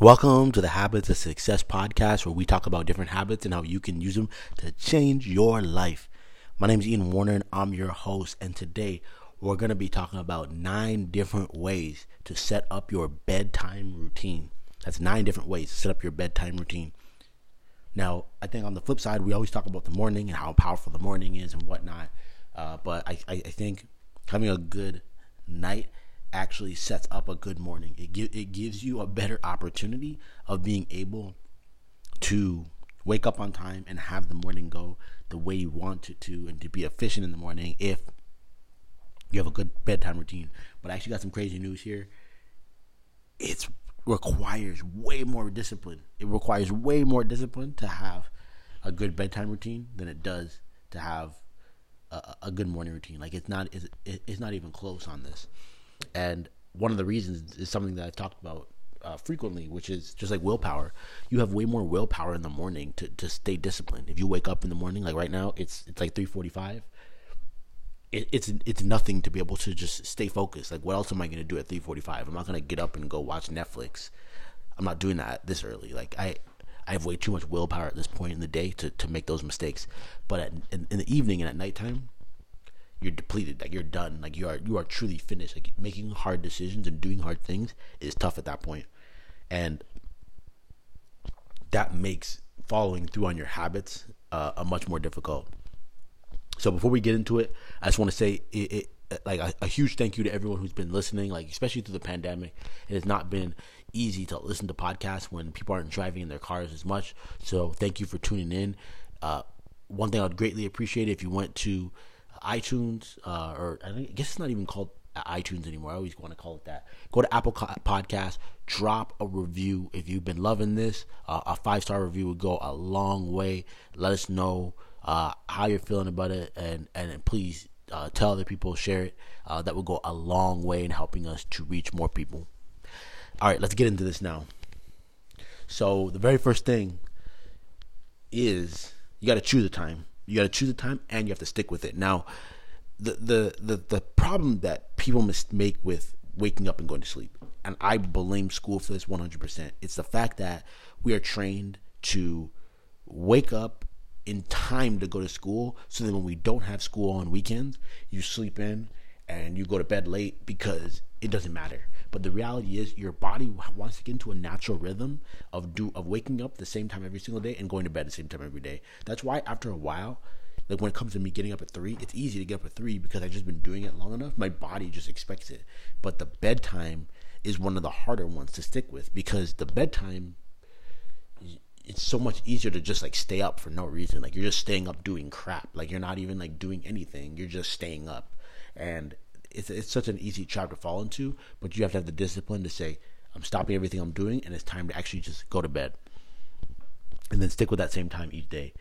Welcome to the Habits of Success podcast, where we talk about different habits and how you can use them to change your life. My name is Ian Warner, and I'm your host. And today we're going to be talking about nine different ways to set up your bedtime routine. That's nine different ways to set up your bedtime routine. Now, I think on the flip side, we always talk about the morning and how powerful the morning is and whatnot. Uh, but I, I, I think having a good night actually sets up a good morning. It gi- it gives you a better opportunity of being able to wake up on time and have the morning go the way you want it to and to be efficient in the morning if you have a good bedtime routine. But I actually got some crazy news here. It requires way more discipline. It requires way more discipline to have a good bedtime routine than it does to have a, a good morning routine. Like it's not it's, it's not even close on this. And one of the reasons is something that I've talked about uh, frequently, which is just like willpower. You have way more willpower in the morning to, to stay disciplined. If you wake up in the morning, like right now, it's it's like three forty five. It, it's it's nothing to be able to just stay focused. Like, what else am I going to do at three forty five? I'm not going to get up and go watch Netflix. I'm not doing that this early. Like, I I have way too much willpower at this point in the day to, to make those mistakes. But at, in, in the evening and at nighttime, you're depleted like you're done like you are you are truly finished. Like making hard decisions and doing hard things is tough at that point. And that makes following through on your habits uh, a much more difficult. So before we get into it i just want to say it, it like a, a, huge thank you to everyone who's been listening like especially through the pandemic. It has not been easy to listen to podcasts when people aren't driving in their cars as much. So thank you for tuning in. Uh, one thing i'd greatly appreciate if you went to iTunes, uh, or I, guess it's not even called iTunes anymore. I always want to call it that. Go to Apple Podcast, drop a review if you've been loving this. Uh, a five star review would go a long way. Let us know uh, how you're feeling about it, and and please uh, tell other people, share it. Uh, that will go a long way in helping us to reach more people. All right, let's get into this now. So the very first thing is you got to choose a time. You got to choose a time and you have to stick with it. Now, the the the the problem that people make with waking up and going to sleep, and I blame school for this 100%. It's the fact that we are trained to wake up in time to go to school so that when we don't have school on weekends, you sleep in and you go to bed late because it doesn't matter. But the reality is, your body wants to get into a natural rhythm of do of waking up the same time every single day and going to bed the same time every day. That's why after a while, like when it comes to me getting up at three, it's easy to get up at three because I've just been doing it long enough. My body just expects it. But the bedtime is one of the harder ones to stick with because the bedtime it's so much easier to just like stay up for no reason. Like you're just staying up doing crap. Like you're not even like doing anything. You're just staying up. And it's it's such an easy trap to fall into, but you have to have the discipline to say, I'm stopping everything I'm doing, and it's time to actually just go to bed, and then stick with that same time each day.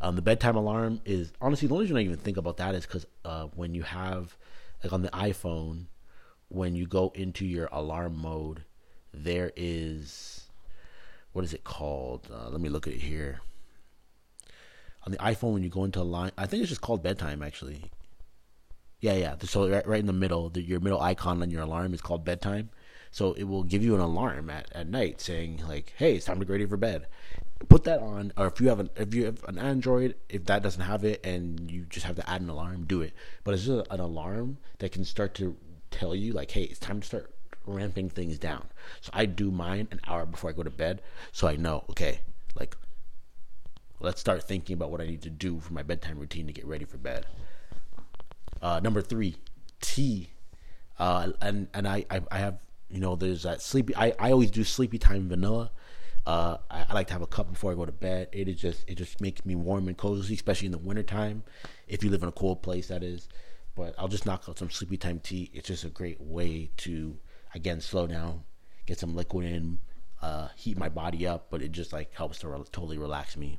Um, the bedtime alarm is honestly the only reason I even think about that is because uh, when you have like on the iPhone, when you go into your alarm mode, there is what is it called? Uh, let me look at it here. On the iPhone, when you go into a line, I think it's just called bedtime actually. Yeah, yeah. So right, right in the middle, the, your middle icon on your alarm is called bedtime. So it will give you an alarm at, at night saying like, "Hey, it's time to get ready for bed." Put that on, or if you have an if you have an Android, if that doesn't have it, and you just have to add an alarm, do it. But it's just an alarm that can start to tell you like, "Hey, it's time to start ramping things down." So I do mine an hour before I go to bed, so I know okay, like let's start thinking about what I need to do for my bedtime routine to get ready for bed. Uh, number three, tea. Uh, and and I, I, I have you know there's that sleepy. I, I always do sleepy time vanilla. Uh, I, I, like to have a cup before I go to bed. It is just it just makes me warm and cozy, especially in the wintertime. If you live in a cold place, that is. But I'll just knock out some sleepy time tea. It's just a great way to again slow down, get some liquid in, uh, heat my body up. But it just like helps to re- totally relax me.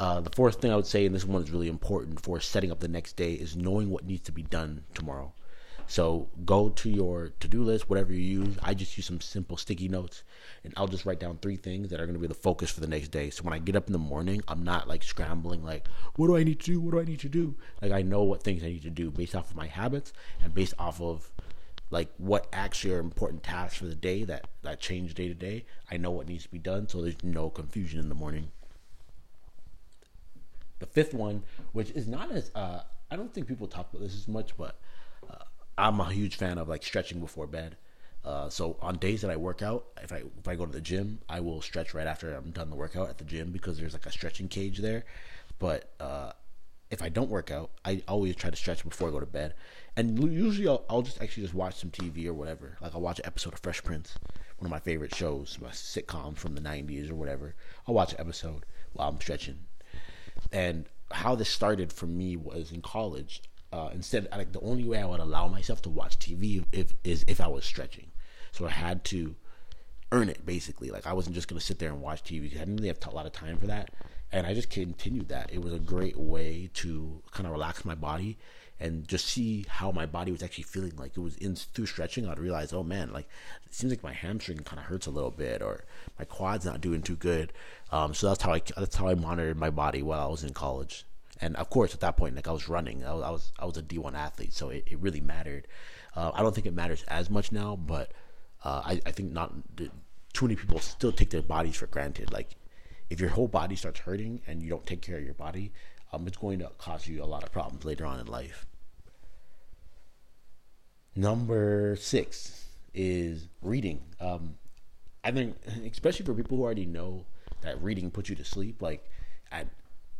Uh, the fourth thing I would say, and this one is really important for setting up the next day, is knowing what needs to be done tomorrow. So go to your to do list, whatever you use. I just use some simple sticky notes, and I'll just write down three things that are going to be the focus for the next day. So when I get up in the morning, I'm not like scrambling, like, what do I need to do? What do I need to do? Like I know what things I need to do based off of my habits and based off of like what actually are important tasks for the day that that change day to day. I know what needs to be done, so there's no confusion in the morning. The fifth one, which is not as uh, I don't think people talk about this as much, but uh, I'm a huge fan of like stretching before bed. Uh, so on days that I work out, if I if I go to the gym, I will stretch right after I'm done the workout at the gym because there's like a stretching cage there. But uh, if I don't work out, I always try to stretch before I go to bed. And usually I'll, I'll, just actually just watch some TV or whatever. Like I'll watch an episode of Fresh Prince, one of my favorite shows, my sitcoms from the '90s or whatever. I'll watch an episode while I'm stretching. And how this started for me was in college. Uh, instead, like the only way I would allow myself to watch TV if is if I was stretching. So I had to earn it basically. Like I wasn't just gonna sit there and watch TV because I didn't really have a lot of time for that. And I just continued that. It was a great way to kind of relax my body and just see how my body was actually feeling. Like it was in through stretching, I'd realize, oh man, like it seems like my hamstring kind of hurts a little bit, or my quad's not doing too good. Um, so that's how I that's how I monitored my body while I was in college. And of course, at that point, like I was running, I was I was, I was a D one athlete, so it, it really mattered. Uh, I don't think it matters as much now, but uh, I, I think not too many people still take their bodies for granted. Like if your whole body starts hurting and you don't take care of your body, um, it's going to cause you a lot of problems later on in life. Number six is reading. Um, I think, especially for people who already know that reading puts you to sleep. Like at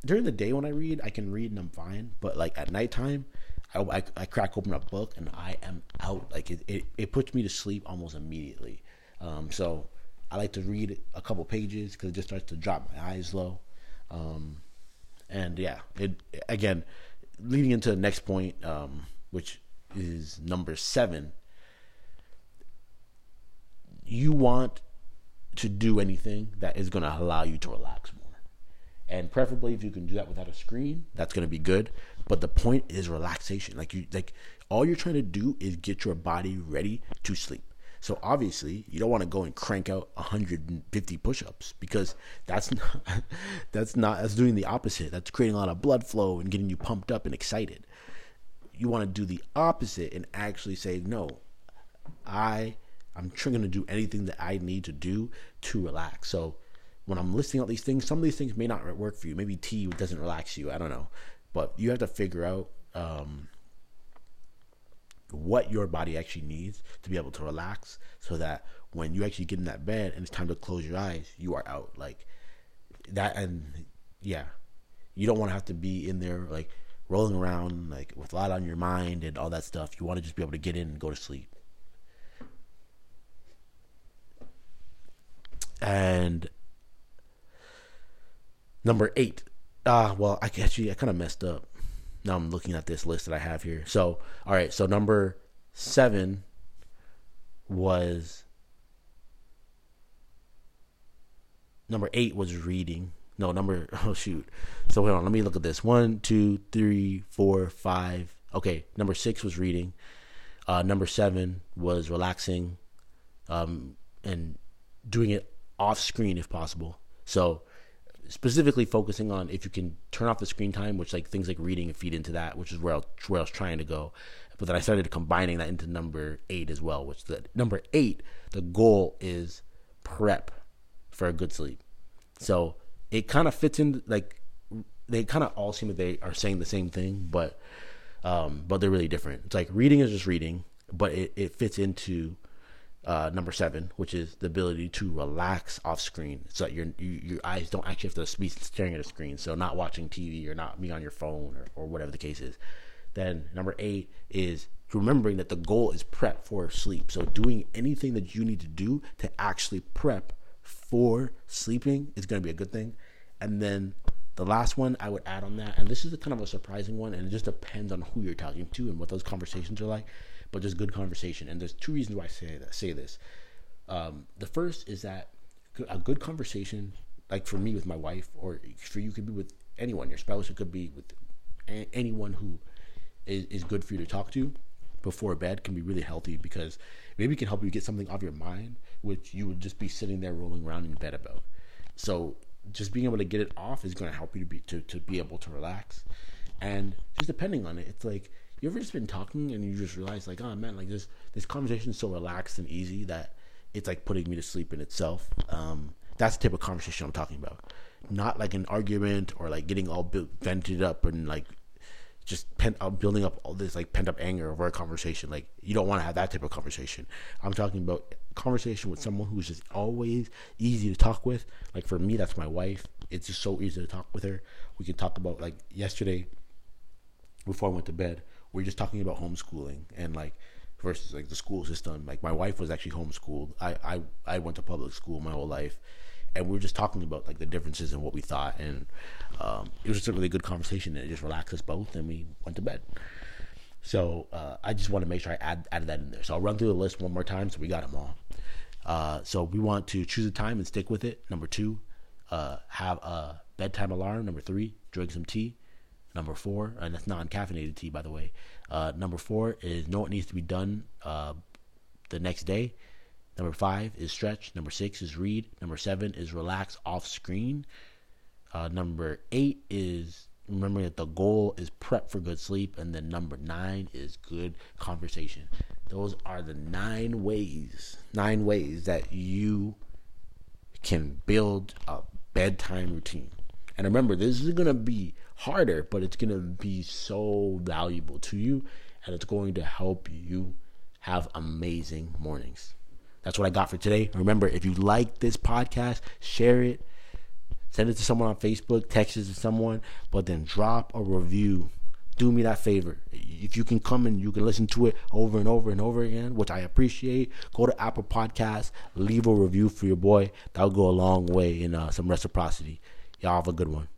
during the day when I read, I can read and I'm fine. But like at nighttime, I, I, I crack open a book and I am out. Like it, it, it puts me to sleep almost immediately. Um, so I like to read a couple pages because it just starts to drop my eyes low. Um, and yeah, it again leading into the next point, um, which is number seven. You want to do anything that is going to allow you to relax more, and preferably if you can do that without a screen, that's going to be good. But the point is relaxation. Like you, like all you're trying to do is get your body ready to sleep. So obviously, you don't want to go and crank out 150 push-ups because that's not that's not that's doing the opposite. That's creating a lot of blood flow and getting you pumped up and excited. You want to do the opposite and actually say, "No, I I'm going to do anything that I need to do to relax." So when I'm listing out these things, some of these things may not work for you. Maybe tea doesn't relax you. I don't know, but you have to figure out. Um, what your body actually needs to be able to relax so that when you actually get in that bed and it's time to close your eyes, you are out. Like that and yeah. You don't want to have to be in there like rolling around like with a lot on your mind and all that stuff. You want to just be able to get in and go to sleep. And number eight. Ah, uh, well, I actually I kind of messed up now I'm looking at this list that I have here. So, all right. So number seven was number eight was reading. No, number oh shoot. So hold on, let me look at this. One, two, three, four, five. Okay, number six was reading. Uh, number seven was relaxing, um, and doing it off screen if possible. So specifically focusing on if you can turn off the screen time, which like things like reading feed into that, which is where I, where I was trying to go. But then I started combining that into number eight as well, which the number eight, the goal is prep for a good sleep. So it kind of fits in like they kind of all seem that they are saying the same thing, but um, but they're really different. It's like reading is just reading, but it, it fits into uh, number seven, which is the ability to relax off screen, so that your you, your eyes don't actually have to be staring at a screen. So not watching TV or not being on your phone or, or whatever the case is. Then number eight is remembering that the goal is prep for sleep. So doing anything that you need to do to actually prep for sleeping is going to be a good thing. And then the last one I would add on that, and this is a kind of a surprising one, and it just depends on who you're talking to and what those conversations are like but just good conversation. And there's two reasons why I say that, say this. Um, the first is that a good conversation, like for me with my wife, or for you could be with anyone, your spouse, it could be with a- anyone who is, is good for you to talk to before bed can be really healthy because maybe it can help you get something off your mind, which you would just be sitting there rolling around in bed about. So just being able to get it off is going to help you to be to, to be able to relax. And just depending on it, it's like you ever just been talking and you just realize like, oh man, like this this conversation is so relaxed and easy that it's like putting me to sleep in itself. Um, that's the type of conversation I'm talking about. Not like an argument or like getting all vented up and like just pent up, building up all this like pent up anger over a conversation. Like you don't want to have that type of conversation. I'm talking about conversation with someone who's just always easy to talk with. Like for me, that's my wife. It's just so easy to talk with her. We can talk about like yesterday before I went to bed. We are just talking about homeschooling and like versus like the school system. Like my wife was actually homeschooled. I I I went to public school my whole life, and we were just talking about like the differences and what we thought, and um, it was just a really good conversation. And it just relaxed us both, and we went to bed. So uh, I just want to make sure I add added that in there. So I'll run through the list one more time, so we got them all. Uh, so we want to choose a time and stick with it. Number two, uh, have a bedtime alarm. Number three, drink some tea. Number four, and that's non-caffeinated tea, by the way. Uh, number four is know what needs to be done uh, the next day. Number five is stretch. Number six is read. Number seven is relax off screen. Uh, number eight is remembering that the goal is prep for good sleep. And then number nine is good conversation. Those are the nine ways, nine ways that you can build a bedtime routine. And remember, this is going to be harder, but it's going to be so valuable to you and it's going to help you have amazing mornings. That's what I got for today. Remember, if you like this podcast, share it, send it to someone on Facebook, text it to someone, but then drop a review. Do me that favor. If you can come and you can listen to it over and over and over again, which I appreciate, go to Apple Podcasts, leave a review for your boy. That'll go a long way in uh, some reciprocity. Y'all have a good one.